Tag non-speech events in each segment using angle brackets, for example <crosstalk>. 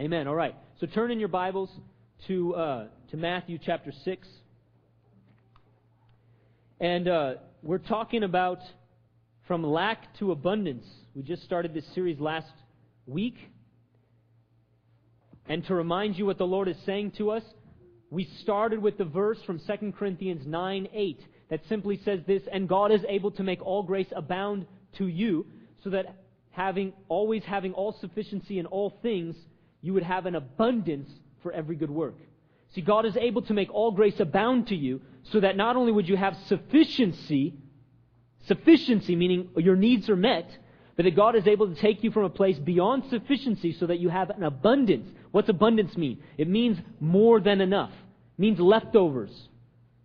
Amen. All right. So turn in your Bibles to, uh, to Matthew chapter 6. And uh, we're talking about from lack to abundance. We just started this series last week. And to remind you what the Lord is saying to us, we started with the verse from 2 Corinthians 9 8 that simply says this, and God is able to make all grace abound to you, so that having always having all sufficiency in all things, you would have an abundance for every good work. See, God is able to make all grace abound to you, so that not only would you have sufficiency, sufficiency meaning your needs are met, but that God is able to take you from a place beyond sufficiency so that you have an abundance. What's abundance mean? It means more than enough. It means leftovers.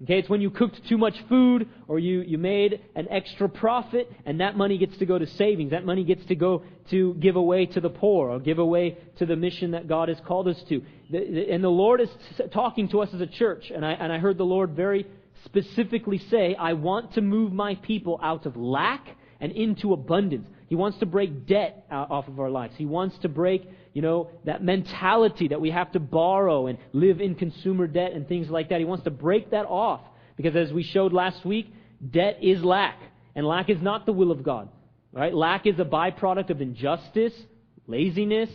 Okay, it's when you cooked too much food or you, you made an extra profit and that money gets to go to savings. That money gets to go to give away to the poor or give away to the mission that God has called us to. And the Lord is talking to us as a church. And I, and I heard the Lord very specifically say, I want to move my people out of lack and into abundance. He wants to break debt uh, off of our lives. He wants to break, you know, that mentality that we have to borrow and live in consumer debt and things like that. He wants to break that off. Because as we showed last week, debt is lack. And lack is not the will of God. Right? Lack is a byproduct of injustice, laziness,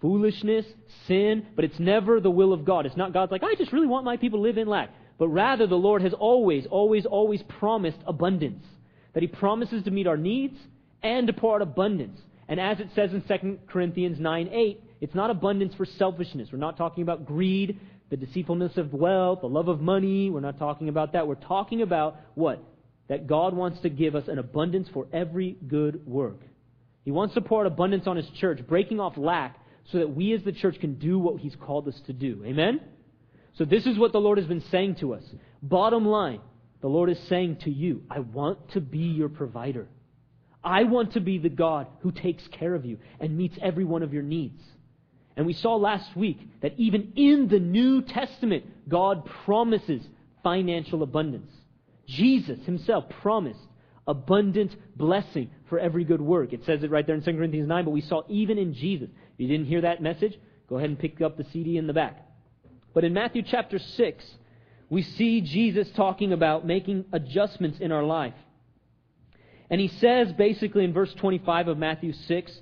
foolishness, sin, but it's never the will of God. It's not God's like, I just really want my people to live in lack. But rather, the Lord has always, always, always promised abundance. That He promises to meet our needs and to pour out abundance. And as it says in 2 Corinthians 9 8, it's not abundance for selfishness. We're not talking about greed, the deceitfulness of wealth, the love of money. We're not talking about that. We're talking about what? That God wants to give us an abundance for every good work. He wants to pour out abundance on His church, breaking off lack so that we as the church can do what He's called us to do. Amen? So this is what the Lord has been saying to us. Bottom line, the Lord is saying to you, I want to be your provider. I want to be the God who takes care of you and meets every one of your needs. And we saw last week that even in the New Testament, God promises financial abundance. Jesus himself promised abundant blessing for every good work. It says it right there in 2 Corinthians 9, but we saw even in Jesus. If you didn't hear that message, go ahead and pick up the CD in the back. But in Matthew chapter 6, we see Jesus talking about making adjustments in our life. And he says basically in verse 25 of Matthew 6,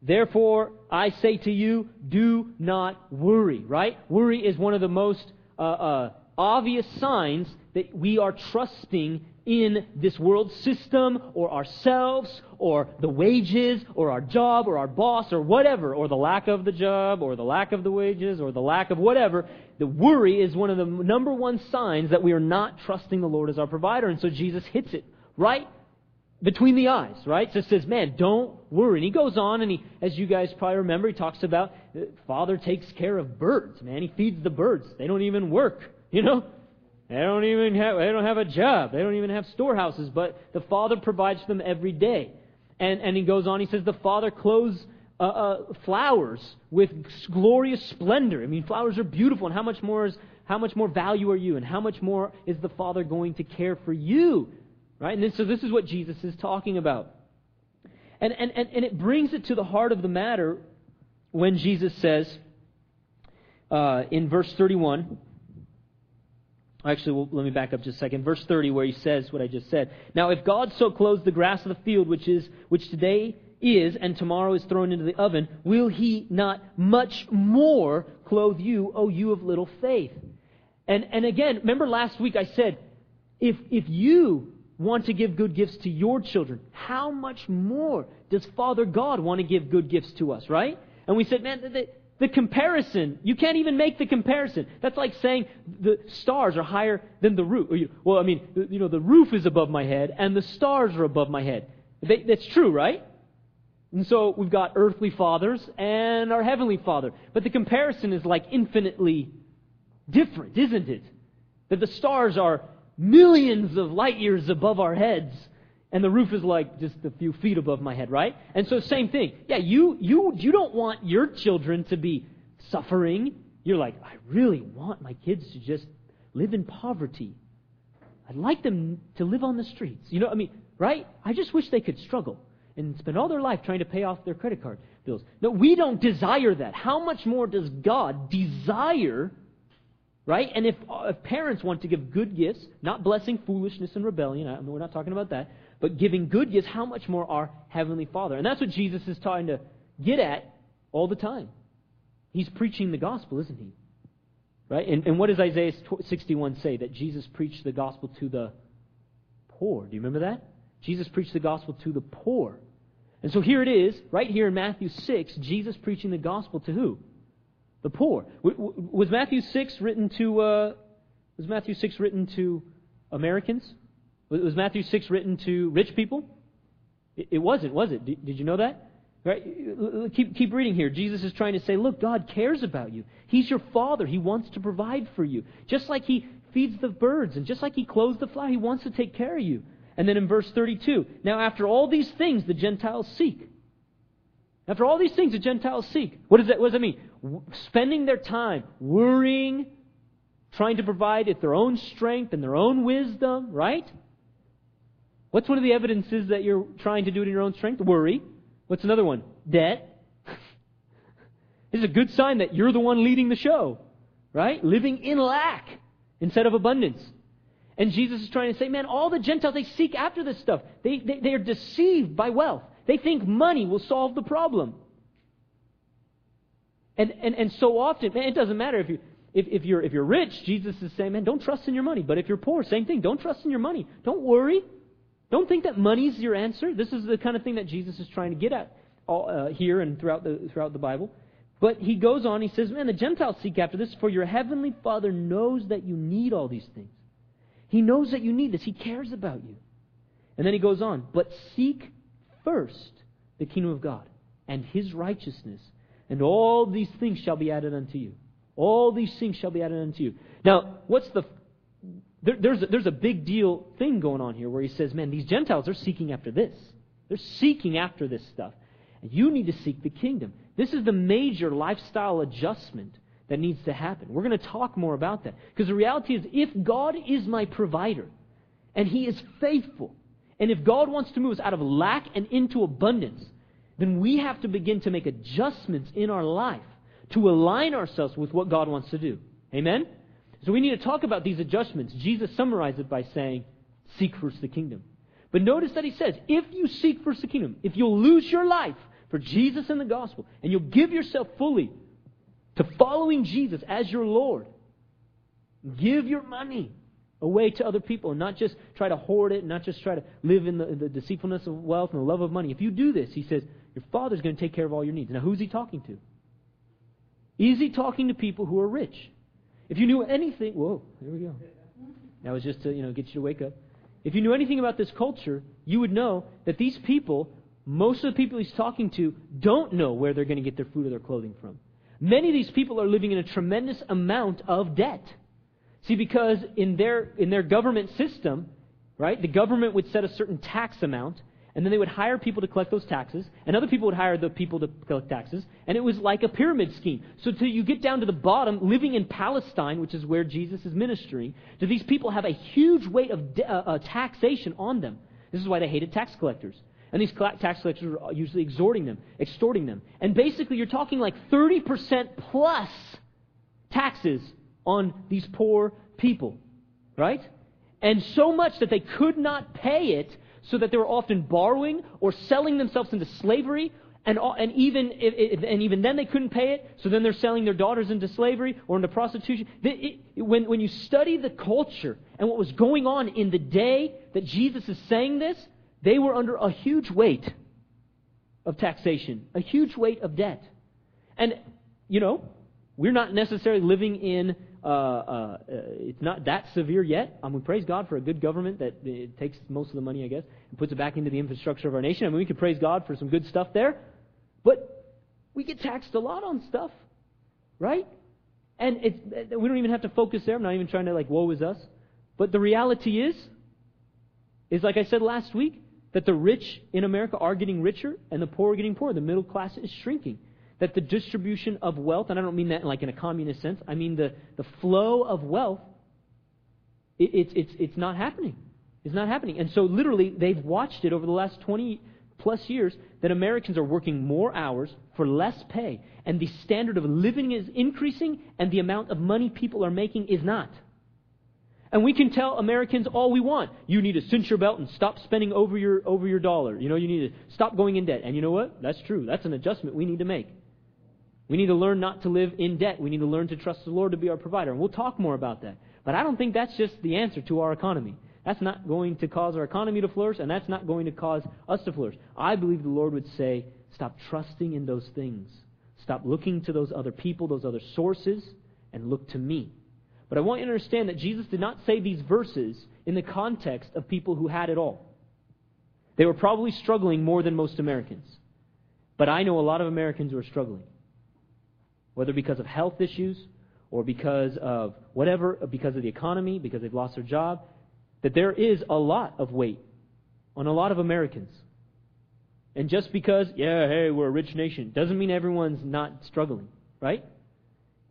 Therefore, I say to you, do not worry, right? Worry is one of the most uh, uh, obvious signs that we are trusting in this world system or ourselves or the wages or our job or our boss or whatever, or the lack of the job or the lack of the wages or the lack of whatever. The worry is one of the number one signs that we are not trusting the Lord as our provider. And so Jesus hits it right between the eyes, right? So it says, man, don't worry. And he goes on and he, as you guys probably remember, he talks about uh, Father takes care of birds, man. He feeds the birds. They don't even work, <laughs> you know? They don't even have, they don't have a job. They don't even have storehouses, but the Father provides for them every day. And, and he goes on, he says, the Father clothes uh, uh, flowers with glorious splendor. I mean, flowers are beautiful, and how much more is, how much more value are you, and how much more is the Father going to care for you Right? And so this is what Jesus is talking about. And, and, and, and it brings it to the heart of the matter when Jesus says uh, in verse 31, Actually, well, let me back up just a second. Verse 30, where he says what I just said. Now, if God so clothes the grass of the field, which is which today is and tomorrow is thrown into the oven, will he not much more clothe you, O you of little faith? And and again, remember last week I said, if if you want to give good gifts to your children, how much more does Father God want to give good gifts to us, right? And we said, man, the, the comparison, you can't even make the comparison. That's like saying the stars are higher than the roof. Well, I mean, you know, the roof is above my head and the stars are above my head. They, that's true, right? And so we've got earthly fathers and our heavenly Father. But the comparison is like infinitely different, isn't it? That the stars are millions of light years above our heads, and the roof is like just a few feet above my head, right? And so same thing. Yeah, you you you don't want your children to be suffering. You're like, I really want my kids to just live in poverty. I'd like them to live on the streets. You know, what I mean, right? I just wish they could struggle and spend all their life trying to pay off their credit card. bills. No, we don't desire that. How much more does God desire, right? And if, uh, if parents want to give good gifts, not blessing foolishness and rebellion, I mean, we're not talking about that, but giving good gifts, how much more our Heavenly Father? And that's what Jesus is trying to get at all the time. He's preaching the gospel, isn't he? Right? And, and what does Isaiah 61 say? That Jesus preached the gospel to the poor. Do you remember that? Jesus preached the gospel to the poor. And so here it is, right here in Matthew 6, Jesus preaching the gospel to who? The poor. Was Matthew 6 written to, uh, was Matthew 6 written to Americans? Was Matthew 6 written to rich people? It wasn't, was it? Did you know that? Right? Keep, keep reading here. Jesus is trying to say, look, God cares about you. He's your Father. He wants to provide for you. Just like He feeds the birds and just like He clothes the flower, He wants to take care of you. And then in verse 32, now after all these things the Gentiles seek. After all these things the Gentiles seek. What does that, what does that mean? Spending their time worrying, trying to provide it their own strength and their own wisdom, right? What's one of the evidences that you're trying to do it in your own strength? Worry. What's another one? Debt. <laughs> this is a good sign that you're the one leading the show, right? Living in lack instead of abundance. And Jesus is trying to say, man, all the Gentiles, they seek after this stuff. They, they, they are deceived by wealth. They think money will solve the problem. And, and, and so often, man, it doesn't matter if, you, if, if, you're, if you're rich, Jesus is saying, man, don't trust in your money. But if you're poor, same thing. Don't trust in your money. Don't worry. Don't think that money's your answer. This is the kind of thing that Jesus is trying to get at all, uh, here and throughout the, throughout the Bible. But he goes on, he says, Man, the Gentiles seek after this, for your heavenly Father knows that you need all these things. He knows that you need this. He cares about you. And then he goes on, but seek first the kingdom of God and his righteousness, and all these things shall be added unto you. All these things shall be added unto you. Now, what's the. There, there's, a, there's a big deal thing going on here where he says, man, these Gentiles are seeking after this. They're seeking after this stuff. And you need to seek the kingdom. This is the major lifestyle adjustment that needs to happen. We're going to talk more about that. Because the reality is, if God is my provider, and He is faithful, and if God wants to move us out of lack and into abundance, then we have to begin to make adjustments in our life to align ourselves with what God wants to do. Amen? So we need to talk about these adjustments. Jesus summarized it by saying, Seek first the kingdom. But notice that he says, if you seek first the kingdom, if you'll lose your life for Jesus and the gospel, and you'll give yourself fully to following Jesus as your Lord. Give your money away to other people and not just try to hoard it, and not just try to live in the, the deceitfulness of wealth and the love of money. If you do this, he says, your Father's going to take care of all your needs. Now, who's he talking to? Is he talking to people who are rich? If you knew anything, whoa, there we go. That was just to you know get you to wake up. If you knew anything about this culture, you would know that these people, most of the people he's talking to, don't know where they're going to get their food or their clothing from. Many of these people are living in a tremendous amount of debt. See, because in their, in their government system, right, the government would set a certain tax amount, and then they would hire people to collect those taxes, and other people would hire the people to collect taxes, and it was like a pyramid scheme. So till you get down to the bottom, living in Palestine, which is where Jesus is ministering, do these people have a huge weight of de- uh, uh, taxation on them. This is why they hated tax collectors. And these tax collectors are usually exhorting them, extorting them. And basically, you're talking like 30% plus taxes on these poor people. Right? And so much that they could not pay it, so that they were often borrowing or selling themselves into slavery. And, and, even, and even then they couldn't pay it, so then they're selling their daughters into slavery or into prostitution. It, it, when, when you study the culture and what was going on in the day that Jesus is saying this, they were under a huge weight of taxation, a huge weight of debt. And, you know, we're not necessarily living in, uh, uh, it's not that severe yet. I mean, praise God for a good government that it takes most of the money, I guess, and puts it back into the infrastructure of our nation. I mean, we could praise God for some good stuff there. But we get taxed a lot on stuff, right? And it's, we don't even have to focus there. I'm not even trying to, like, woe is us. But the reality is, is like I said last week, that the rich in America are getting richer and the poor are getting poorer. The middle class is shrinking. That the distribution of wealth, and I don't mean that like in a communist sense, I mean the, the flow of wealth, it, it's, it's, it's not happening. It's not happening. And so literally, they've watched it over the last 20, plus years that Americans are working more hours for less pay, and the standard of living is increasing, and the amount of money people are making is not. And we can tell Americans all we want. You need to cinch your belt and stop spending over your, over your dollar. You know, you need to stop going in debt. And you know what? That's true. That's an adjustment we need to make. We need to learn not to live in debt. We need to learn to trust the Lord to be our provider. And we'll talk more about that. But I don't think that's just the answer to our economy. That's not going to cause our economy to flourish, and that's not going to cause us to flourish. I believe the Lord would say, stop trusting in those things. Stop looking to those other people, those other sources, and look to me. But I want you to understand that Jesus did not say these verses in the context of people who had it all. They were probably struggling more than most Americans. But I know a lot of Americans who are struggling. Whether because of health issues or because of whatever, because of the economy, because they've lost their job, that there is a lot of weight on a lot of Americans. And just because, yeah, hey, we're a rich nation, doesn't mean everyone's not struggling, right?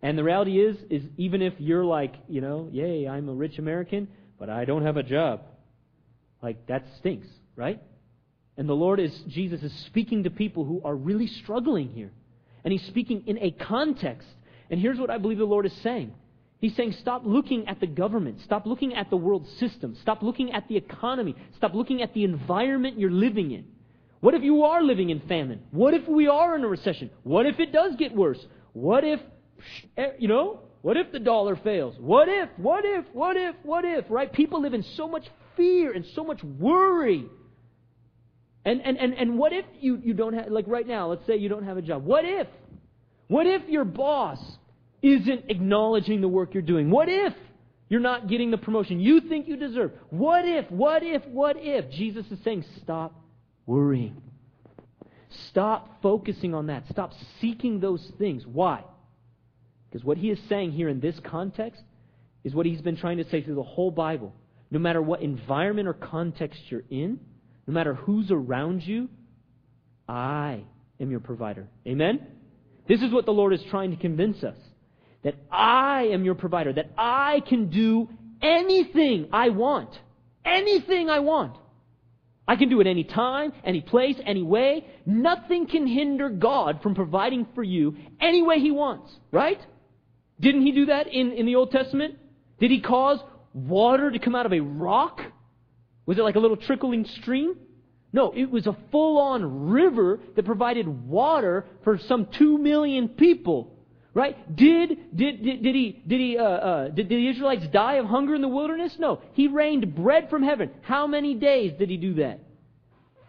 And the reality is, is even if you're like, you know, yay, I'm a rich American, but I don't have a job, like that stinks, right? And the Lord is, Jesus is speaking to people who are really struggling here. And He's speaking in a context. And here's what I believe the Lord is saying. He's saying, stop looking at the government. Stop looking at the world system. Stop looking at the economy. Stop looking at the environment you're living in. What if you are living in famine? What if we are in a recession? What if it does get worse? What if you know, what if the dollar fails? What if, what if, what if, what if, right? People live in so much fear and so much worry. And, and, and, and what if you, you don't have, like right now, let's say you don't have a job. What if? What if your boss isn't acknowledging the work you're doing? What if you're not getting the promotion you think you deserve? What if, what if, what if? Jesus is saying, stop worrying. Stop focusing on that. Stop seeking those things. Why? Because what he is saying here in this context is what he's been trying to say through the whole Bible. No matter what environment or context you're in, no matter who's around you, I am your provider. Amen? This is what the Lord is trying to convince us that I am your provider, that I can do anything I want. Anything I want. I can do it any time, any place, any way. Nothing can hinder God from providing for you any way He wants, right? Didn't he do that in, in the Old Testament? Did he cause water to come out of a rock? Was it like a little trickling stream? No, it was a full on river that provided water for some two million people. Right? Did, did, did, did he, did he, uh, uh, did, the Israelites die of hunger in the wilderness? No. He rained bread from heaven. How many days did he do that?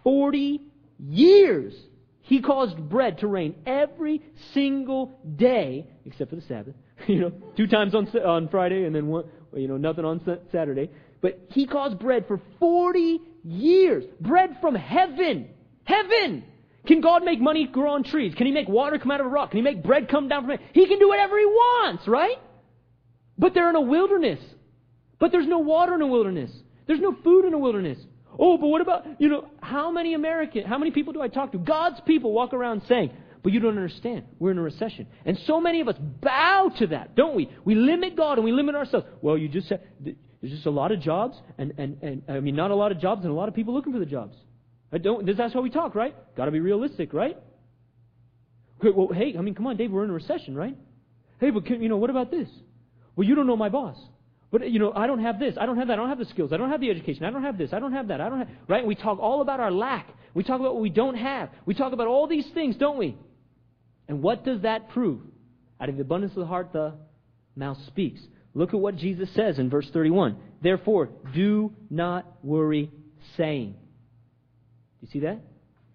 Forty years. He caused bread to rain every single day, except for the Sabbath, <laughs> you know, two times on, on Friday and then one, you know, nothing on Saturday. But he caused bread for 40 years. Bread from heaven. Heaven! Can God make money grow on trees? Can he make water come out of a rock? Can he make bread come down from heaven? He can do whatever he wants, right? But they're in a wilderness. But there's no water in a wilderness. There's no food in a wilderness. Oh, but what about, you know, how many American, how many people do I talk to? God's people walk around saying, but you don't understand. We're in a recession. And so many of us bow to that, don't we? We limit God and we limit ourselves. Well, you just said, there's just a lot of jobs, and, and, and I mean, not a lot of jobs, and a lot of people looking for the jobs. I don't, that's how we talk, right? Got to be realistic, right? Okay, well, hey, I mean, come on, Dave, we're in a recession, right? Hey, but can, you know, what about this? Well, you don't know my boss. But, you know, I don't have this. I don't have that. I don't have the skills. I don't have the education. I don't have this. I don't have that. I don't have, right? We talk all about our lack. We talk about what we don't have. We talk about all these things, don't we? And what does that prove? Out of the abundance of the heart, the mouth speaks. Look at what Jesus says in verse 31. Therefore, do not worry, saying. Do you see that?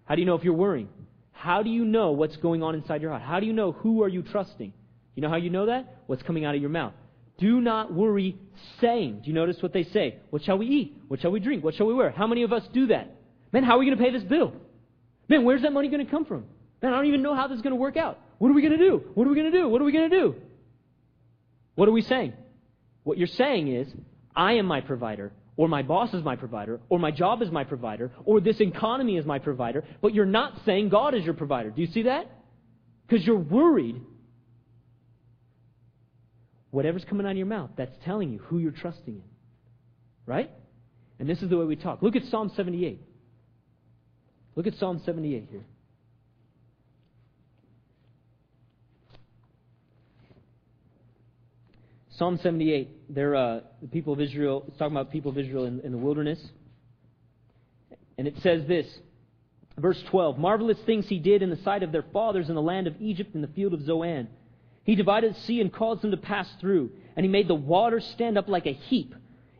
How do you know if you're worrying? How do you know what's going on inside your heart? How do you know who are you trusting? You know how you know that? What's coming out of your mouth. Do not worry, saying. Do you notice what they say? What shall we eat? What shall we drink? What shall we wear? How many of us do that? Man, how are we going to pay this bill? Man, where's that money going to come from? Man, I don't even know how this is going to work out. What are we going to do? What are we going to do? What are we going to do? What are we saying? What you're saying is, I am my provider, or my boss is my provider, or my job is my provider, or this economy is my provider, but you're not saying God is your provider. Do you see that? Because you're worried. Whatever's coming out of your mouth, that's telling you who you're trusting in. Right? And this is the way we talk. Look at Psalm 78. Look at Psalm 78 here. Psalm 78, they're, uh, the people of Israel, it's talking about people of Israel in, in the wilderness. And it says this, verse 12 Marvelous things he did in the sight of their fathers in the land of Egypt in the field of Zoan. He divided the sea and caused them to pass through, and he made the waters stand up like a heap.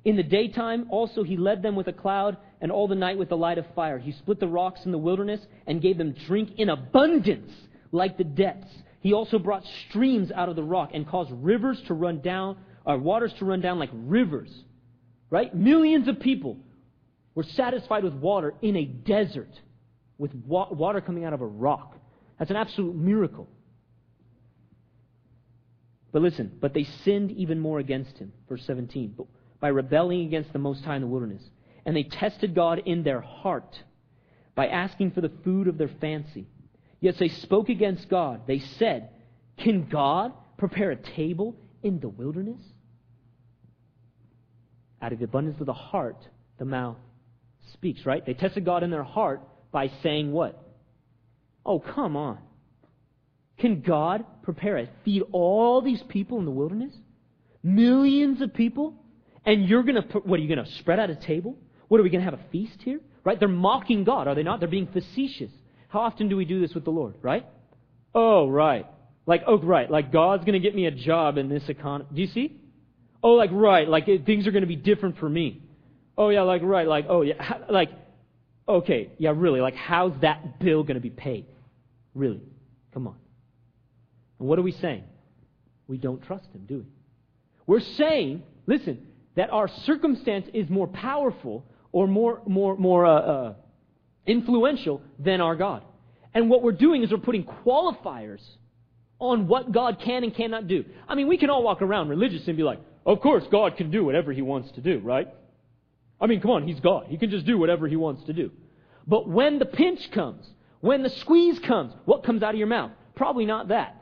In the daytime also he led them with a cloud, and all the night with the light of fire. He split the rocks in the wilderness and gave them drink in abundance like the depths. He also brought streams out of the rock and caused rivers to run down, or uh, waters to run down like rivers. Right? Millions of people were satisfied with water in a desert, with wa- water coming out of a rock. That's an absolute miracle. But listen, but they sinned even more against him. Verse 17. By rebelling against the Most High in the wilderness. And they tested God in their heart by asking for the food of their fancy. Yes, they spoke against God. They said, Can God prepare a table in the wilderness? Out of the abundance of the heart, the mouth speaks, right? They tested God in their heart by saying what? Oh, come on. Can God prepare a feed all these people in the wilderness? Millions of people? And you're going to put, what are you going to spread out a table? What are we going to have a feast here? Right? They're mocking God, are they not? They're being facetious. How often do we do this with the Lord, right? Oh, right. Like, oh, right. Like, God's going to get me a job in this economy. Do you see? Oh, like, right. Like, things are going to be different for me. Oh, yeah, like, right. Like, oh, yeah. Like, okay. Yeah, really. Like, how's that bill going to be paid? Really? Come on. And what are we saying? We don't trust Him, do we? We're saying, listen, that our circumstance is more powerful or more, more, more, uh, uh, influential than our God. And what we're doing is we're putting qualifiers on what God can and cannot do. I mean, we can all walk around religious and be like, of course, God can do whatever He wants to do, right? I mean, come on, He's God. He can just do whatever He wants to do. But when the pinch comes, when the squeeze comes, what comes out of your mouth? Probably not that.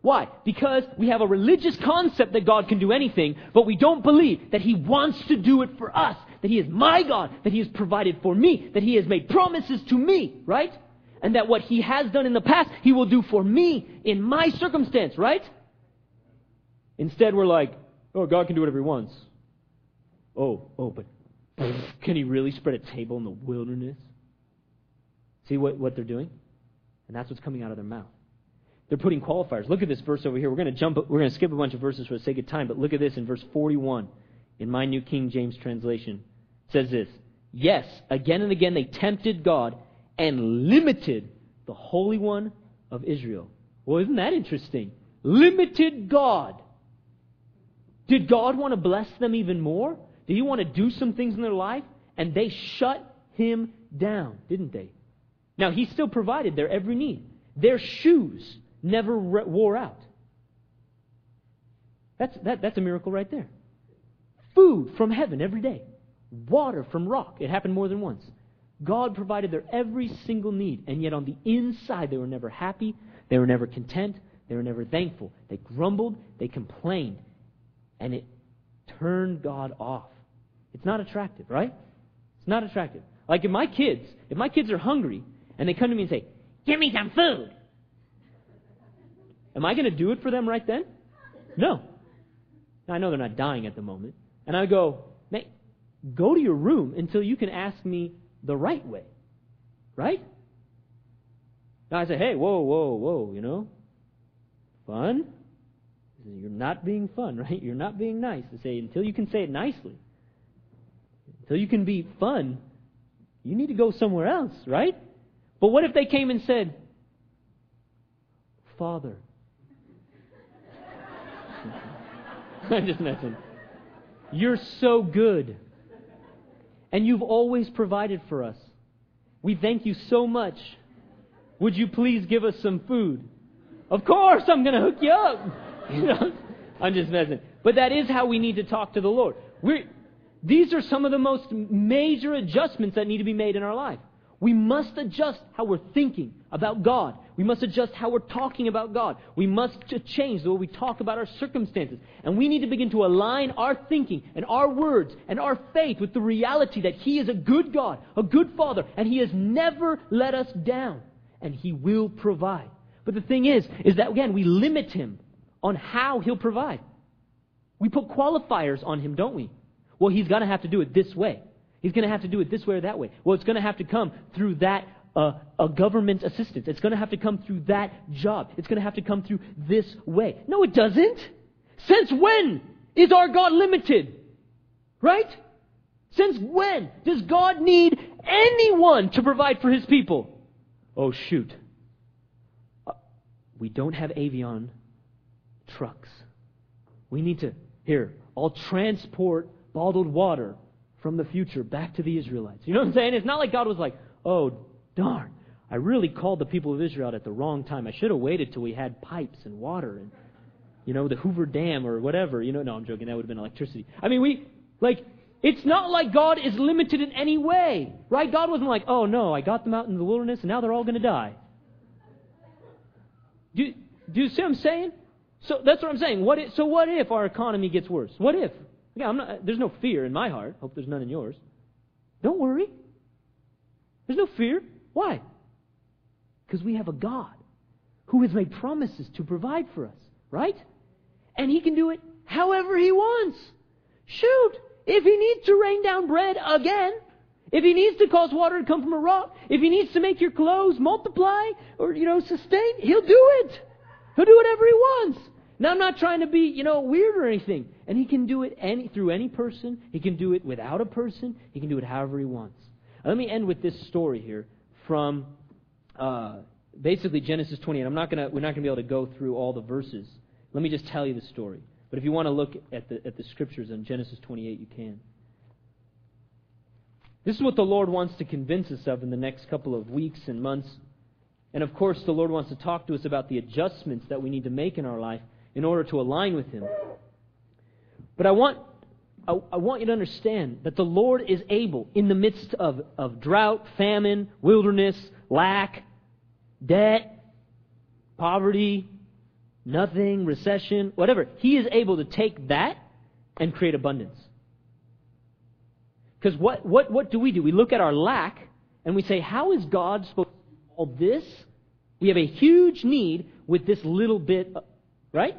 Why? Because we have a religious concept that God can do anything, but we don't believe that He wants to do it for us that He is my God, that He has provided for me, that He has made promises to me, right? And that what He has done in the past, He will do for me in my circumstance, right? Instead, we're like, oh, God can do whatever He wants. Oh, oh, but can He really spread a table in the wilderness? See what, what they're doing? And that's what's coming out of their mouth. They're putting qualifiers. Look at this verse over here. We're going to jump, we're going to skip a bunch of verses for the sake of time, but look at this in verse 41 in my New King James translation says this Yes, again and again they tempted God and limited the Holy One of Israel. Well, isn't that interesting? Limited God. Did God want to bless them even more? Did He want to do some things in their life? And they shut Him down, didn't they? Now, He still provided their every need. Their shoes never wore out. That's, that, that's a miracle right there. Food from heaven every day water from rock. It happened more than once. God provided their every single need, and yet on the inside they were never happy, they were never content, they were never thankful. They grumbled, they complained, and it turned God off. It's not attractive, right? It's not attractive. Like if my kids, if my kids are hungry and they come to me and say, "Give me some food," am I going to do it for them right then? No. Now, I know they're not dying at the moment, and I go, go to your room until you can ask me the right way. Right? Now I say, hey, whoa, whoa, whoa, you know? Fun? You're not being fun, <laughs> right? You're not being nice. To say, until you can say it nicely, until you can be fun, you need to go somewhere else, right? But what if they came and said, Father? <laughs> I'm just messing. You're so good and you've always provided for us. We thank you so much. Would you please give us some food? Of course, I'm going to hook you up. <laughs> You know, I'm just messing. But that is how we need to talk to the Lord. we these are some of the most major adjustments that need to be made in our life. We must adjust how we're thinking about God. We must adjust how we're talking about God. We must change the way we talk about our circumstances. And we need to begin to align our thinking and our words and our faith with the reality that He is a good God, a good Father, and He has never let us down. And He will provide. But the thing is, is that again, we limit Him on how He'll provide. We put qualifiers on Him, don't we? Well, He's going to have to do it this way. He's going to have to do it this way or that way. Well, it's going to have to come through that uh, a government assistance. It's going to have to come through that job. It's going to have to come through this way. No, it doesn't. Since when is our God limited? Right? Since when does God need anyone to provide for his people? Oh, shoot. Uh, we don't have Evian trucks. We need to, here, I'll transport bottled water from the future back to the Israelites. You know what I'm saying? It's not like God was like, oh, darn, I really called the people of Israel at the wrong time. I should have waited till we had pipes and water and, you know, the Hoover Dam or whatever. You know, no, I'm joking. That would have been electricity. I mean, we, like, it's not like God is limited in any way, right? God wasn't like, oh no, I got them out in the wilderness and now they're all going to die. Do, do you see what I'm saying? So that's what I'm saying. What if, so what if our economy gets worse? What if? Yeah, I'm not, there's no fear in my heart. Hope there's none in yours. Don't worry. There's no fear. Why? Because we have a God who has made promises to provide for us, right? And He can do it however He wants. Shoot! If He needs to rain down bread again, if He needs to cause water to come from a rock, if He needs to make your clothes multiply or, you know, sustain, He'll do it. He'll do whatever He wants. Now, I'm not trying to be, you know, weird or anything. And he can do it any, through any person. He can do it without a person. He can do it however he wants. Let me end with this story here from uh, basically Genesis 28. I'm not gonna, we're not going to be able to go through all the verses. Let me just tell you the story. But if you want to look at the, at the scriptures in Genesis 28, you can. This is what the Lord wants to convince us of in the next couple of weeks and months. And of course, the Lord wants to talk to us about the adjustments that we need to make in our life in order to align with Him. But I want, I, I, want you to understand that the Lord is able, in the midst of, of drought, famine, wilderness, lack, debt, poverty, nothing, recession, whatever, He is able to take that and create abundance. Because what, what, what do we do? We look at our lack and we say, how is God supposed to do all this? We have a huge need with this little bit, right?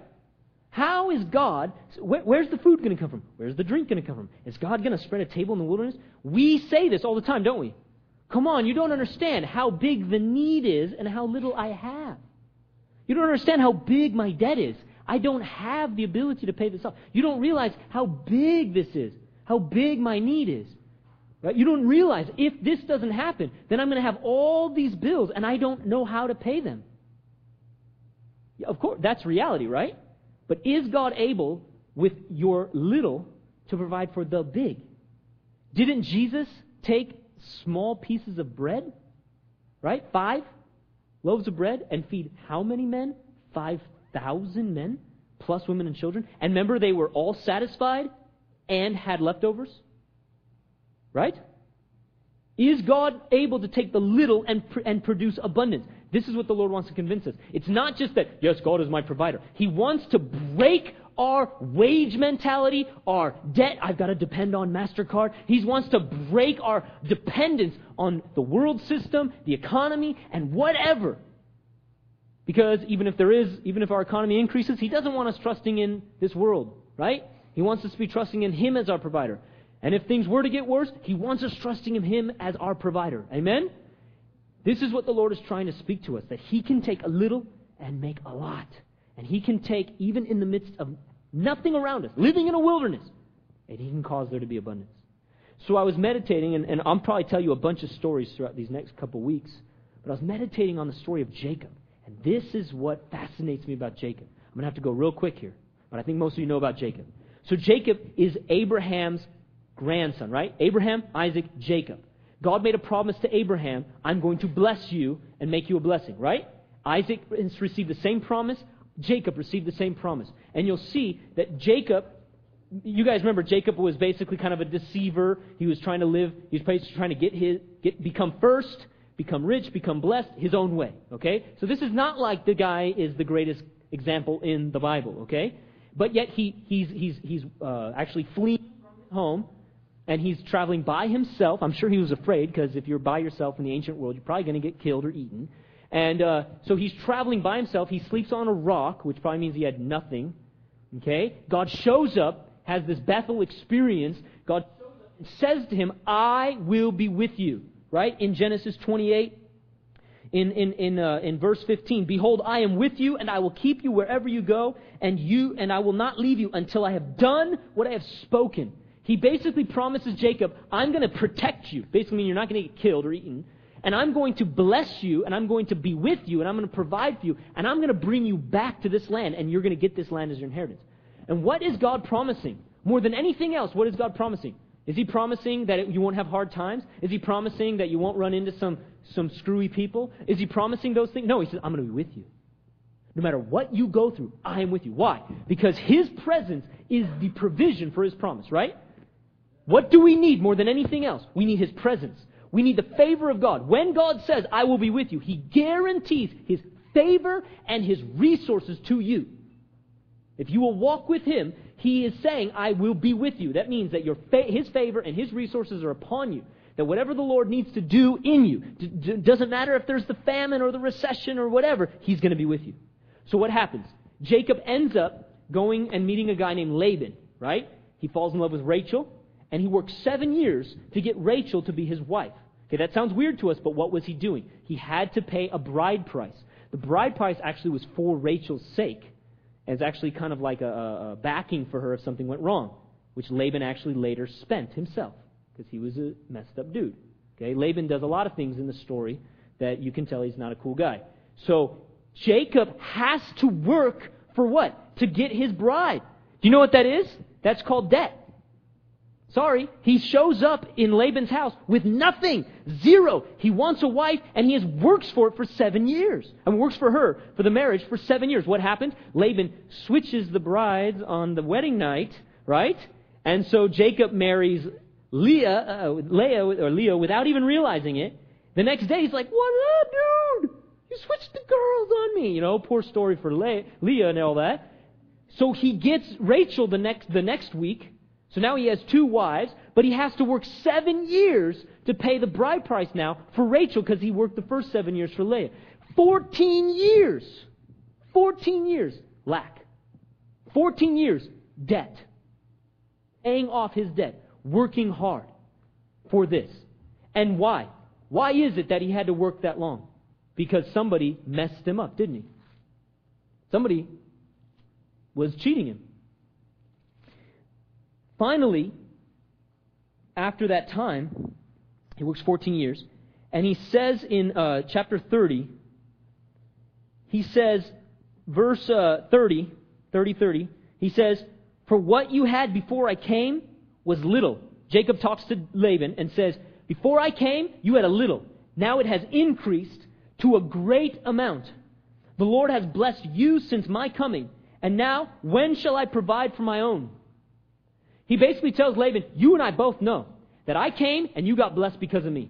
How is God, where, where's the food going to come from? Where's the drink going to come from? Is God going to spread a table in the wilderness? We say this all the time, don't we? Come on, you don't understand how big the need is and how little I have. You don't understand how big my debt is. I don't have the ability to pay this off. You don't realize how big this is, how big my need is. Right? You don't realize if this doesn't happen, then I'm going to have all these bills and I don't know how to pay them. Of course, that's reality, right? But is God able, with your little, to provide for the big? Didn't Jesus take small pieces of bread, right? Five loaves of bread, and feed how many men? 5,000 men, plus women and children. And remember, they were all satisfied and had leftovers? Right? Is God able to take the little and, pr- and produce abundance? This is what the Lord wants to convince us. It's not just that, yes, God is my provider. He wants to break our wage mentality, our debt. I've got to depend on MasterCard. He wants to break our dependence on the world system, the economy, and whatever. Because even if there is, even if our economy increases, He doesn't want us trusting in this world, right? He wants us to be trusting in Him as our provider. And if things were to get worse, He wants us trusting in Him as our provider. Amen? This is what the Lord is trying to speak to us that He can take a little and make a lot. And He can take, even in the midst of nothing around us, living in a wilderness, and He can cause there to be abundance. So I was meditating, and, and I'll probably tell you a bunch of stories throughout these next couple weeks, but I was meditating on the story of Jacob. And this is what fascinates me about Jacob. I'm going to have to go real quick here, but I think most of you know about Jacob. So Jacob is Abraham's grandson, right? Abraham, Isaac, Jacob. God made a promise to Abraham, I'm going to bless you and make you a blessing, right? Isaac received the same promise. Jacob received the same promise. And you'll see that Jacob, you guys remember Jacob was basically kind of a deceiver. He was trying to live, he was trying to get his, get, become first, become rich, become blessed his own way. Okay? So this is not like the guy is the greatest example in the Bible. Okay? But yet he, he's, he's, he's uh, actually fleeing from home and he's traveling by himself. I'm sure he was afraid because if you're by yourself in the ancient world, you're probably going to get killed or eaten. And uh, so he's traveling by himself. He sleeps on a rock, which probably means he had nothing. Okay? God shows up, has this Bethel experience. God says to him, I will be with you. Right? In Genesis 28, in, in, in, uh, in verse 15, Behold, I am with you, and I will keep you wherever you go, and you and I will not leave you until I have done what I have spoken. He basically promises Jacob, I'm going to protect you. Basically, you're not going to get killed or eaten. And I'm going to bless you, and I'm going to be with you, and I'm going to provide for you, and I'm going to bring you back to this land, and you're going to get this land as your inheritance. And what is God promising? More than anything else, what is God promising? Is he promising that you won't have hard times? Is he promising that you won't run into some, some screwy people? Is he promising those things? No, he says, I'm going to be with you. No matter what you go through, I am with you. Why? Because his presence is the provision for his promise, right? What do we need more than anything else? We need his presence. We need the favor of God. When God says, I will be with you, he guarantees his favor and his resources to you. If you will walk with him, he is saying, I will be with you. That means that your fa- his favor and his resources are upon you. That whatever the Lord needs to do in you, d- d- doesn't matter if there's the famine or the recession or whatever, he's going to be with you. So what happens? Jacob ends up going and meeting a guy named Laban, right? He falls in love with Rachel, and he worked seven years to get Rachel to be his wife. Okay, that sounds weird to us, but what was he doing? He had to pay a bride price. The bride price actually was for Rachel's sake as actually kind of like a, a backing for her if something went wrong, which Laban actually later spent himself because he was a messed up dude. Okay, Laban does a lot of things in the story that you can tell he's not a cool guy. So Jacob has to work for what? To get his bride. Do you know what that is? That's called debt. Sorry, he shows up in Laban's house with nothing, zero. He wants a wife, and he has works for it for seven years. And works for her for the marriage for seven years. What happened? Laban switches the brides on the wedding night, right? And so Jacob marries Leah, uh, Leah or Leo without even realizing it. The next day, he's like, "What up, dude? You switched the girls on me." You know, poor story for Le- Leah and all that. So he gets Rachel the next the next week so now he has two wives, but he has to work seven years to pay the bride price now for Rachel because he worked the first seven years for Leah. Fourteen years. Fourteen years lack. Fourteen years debt. Paying off his debt. Working hard for this. And why? Why is it that he had to work that long? Because somebody messed him up, didn't he? Somebody was cheating him. Finally, after that time, he works 14 years, and he says in uh, chapter 30, he says, verse uh, 30, 30, 30, he says, For what you had before I came was little. Jacob talks to Laban and says, Before I came, you had a little. Now it has increased to a great amount. The Lord has blessed you since my coming. And now, when shall I provide for my own? He basically tells Laban, You and I both know that I came and you got blessed because of me.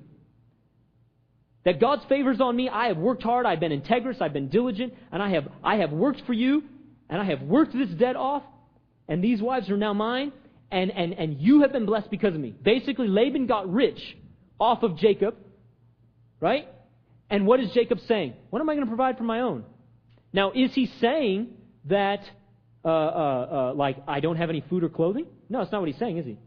That God's favors on me. I have worked hard. I've been integrous. I've been diligent. And I have, I have worked for you. And I have worked this debt off. And these wives are now mine. And, and, and you have been blessed because of me. Basically, Laban got rich off of Jacob. Right? And what is Jacob saying? What am I going to provide for my own? Now, is he saying that uh, uh, uh, like, I don't have any food or clothing? No, that's not what he's saying, is he?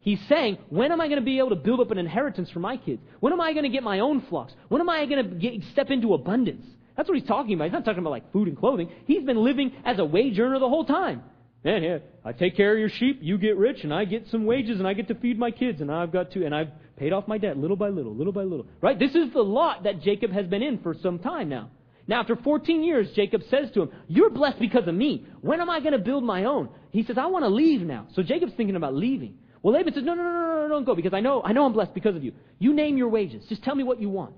He's saying, when am I going to be able to build up an inheritance for my kids? When am I going to get my own flocks? When am I going to step into abundance? That's what he's talking about. He's not talking about like food and clothing. He's been living as a wage earner the whole time. Man, yeah, I take care of your sheep, you get rich, and I get some wages, and I get to feed my kids, and I've got to, and I've paid off my debt little by little, little by little. Right? This is the lot that Jacob has been in for some time now. Now, after 14 years, Jacob says to him, You're blessed because of me. When am I going to build my own? He says, I want to leave now. So Jacob's thinking about leaving. Well, Laban says, No, no, no, no, no, don't go because I know, I know I'm blessed because of you. You name your wages. Just tell me what you want.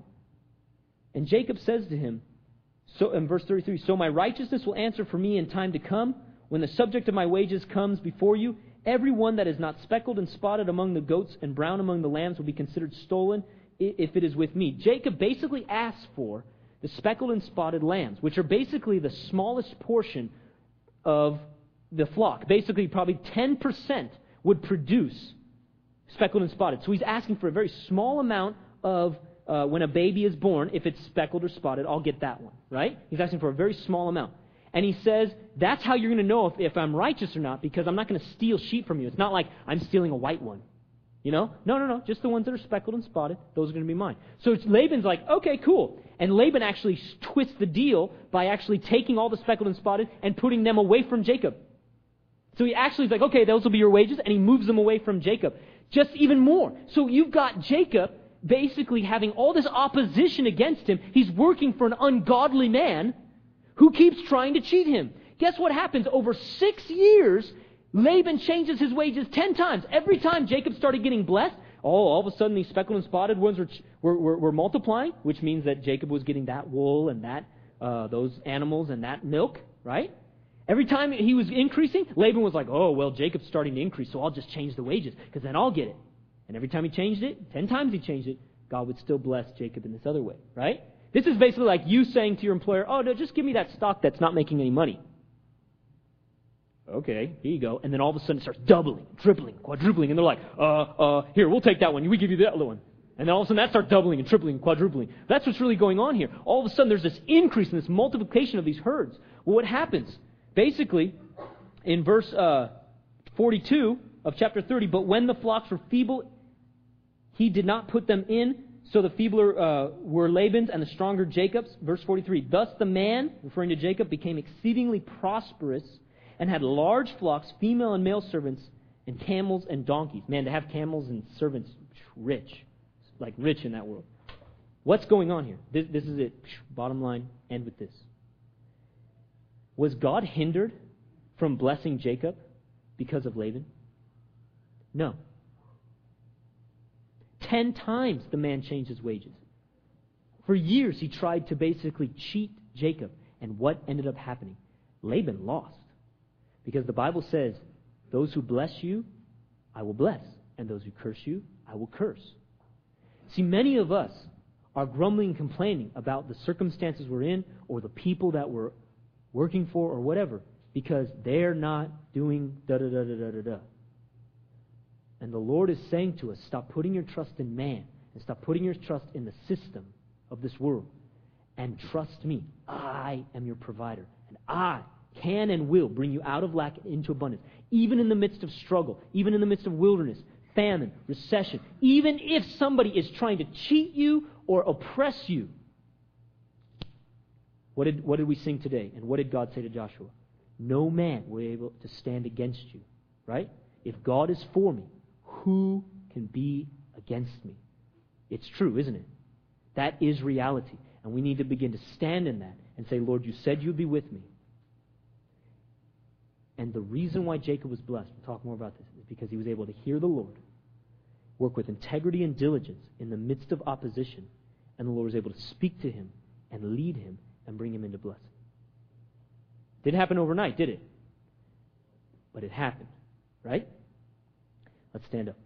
And Jacob says to him, so in verse 33, So my righteousness will answer for me in time to come. When the subject of my wages comes before you, every one that is not speckled and spotted among the goats and brown among the lambs will be considered stolen. if it is with me. Jacob basically asks for the speckled and spotted lambs, which are basically the smallest portion of the flock. Basically, probably 10% would produce speckled and spotted. So he's asking for a very small amount of uh, when a baby is born, if it's speckled or spotted, I'll get that one, right? He's asking for a very small amount. And he says, that's how you're going to know if, if I'm righteous or not, because I'm not going to steal sheep from you. It's not like I'm stealing a white one. You know? No, no, no. Just the ones that are speckled and spotted. Those are going to be mine. So Laban's like, okay, cool. And Laban actually twists the deal by actually taking all the speckled and spotted and putting them away from Jacob. So he actually is like, okay, those will be your wages, and he moves them away from Jacob. Just even more. So you've got Jacob basically having all this opposition against him. He's working for an ungodly man who keeps trying to cheat him. Guess what happens? Over six years, Laban changes his wages ten times. Every time Jacob started getting blessed, oh, all of a sudden these speckled and spotted ones were, were, were, were multiplying, which means that Jacob was getting that wool and that uh, those animals and that milk, right? Every time he was increasing, Laban was like, oh, well, Jacob's starting to increase, so I'll just change the wages, because then I'll get it. And every time he changed it, ten times he changed it, God would still bless Jacob in this other way, right? This is basically like you saying to your employer, oh, no, just give me that stock that's not making any money. Okay, here you go. And then all of a sudden it starts doubling, tripling, quadrupling, and they're like, uh, uh, here, we'll take that one. We give you the other one. And then all of a sudden that starts doubling and tripling and quadrupling. That's what's really going on here. All of a sudden there's this increase and this multiplication of these herds. Well, what happens? Basically, in verse uh, 42 of chapter 30, but when the flocks were feeble, he did not put them in. So the feebler uh, were Laban's and the stronger Jacob's. Verse 43. Thus the man, referring to Jacob, became exceedingly prosperous and had large flocks, female and male servants, and camels and donkeys. Man, to have camels and servants, rich. Like rich in that world. What's going on here? This, this is it. Bottom line, end with this. Was God hindered from blessing Jacob because of Laban? No. Ten times the man changed his wages. For years he tried to basically cheat Jacob. And what ended up happening? Laban lost. Because the Bible says, Those who bless you, I will bless. And those who curse you, I will curse. See, many of us are grumbling and complaining about the circumstances we're in or the people that we're working for or whatever because they're not doing da da da da da da da. And the Lord is saying to us, stop putting your trust in man and stop putting your trust in the system of this world. And trust me, I am your provider. And I can and will bring you out of lack into abundance, even in the midst of struggle, even in the midst of wilderness, famine, recession, even if somebody is trying to cheat you or oppress you. What did, what did we sing today? And what did God say to Joshua? No man will be able to stand against you, right? If God is for me, who can be against me? It's true, isn't it? That is reality. And we need to begin to stand in that and say, Lord, you said you'd be with me. And the reason why Jacob was blessed, we'll talk more about this, is because he was able to hear the Lord, work with integrity and diligence in the midst of opposition, and the Lord was able to speak to him and lead him and bring him into blessing. Didn't happen overnight, did it? But it happened, right? Let's stand up.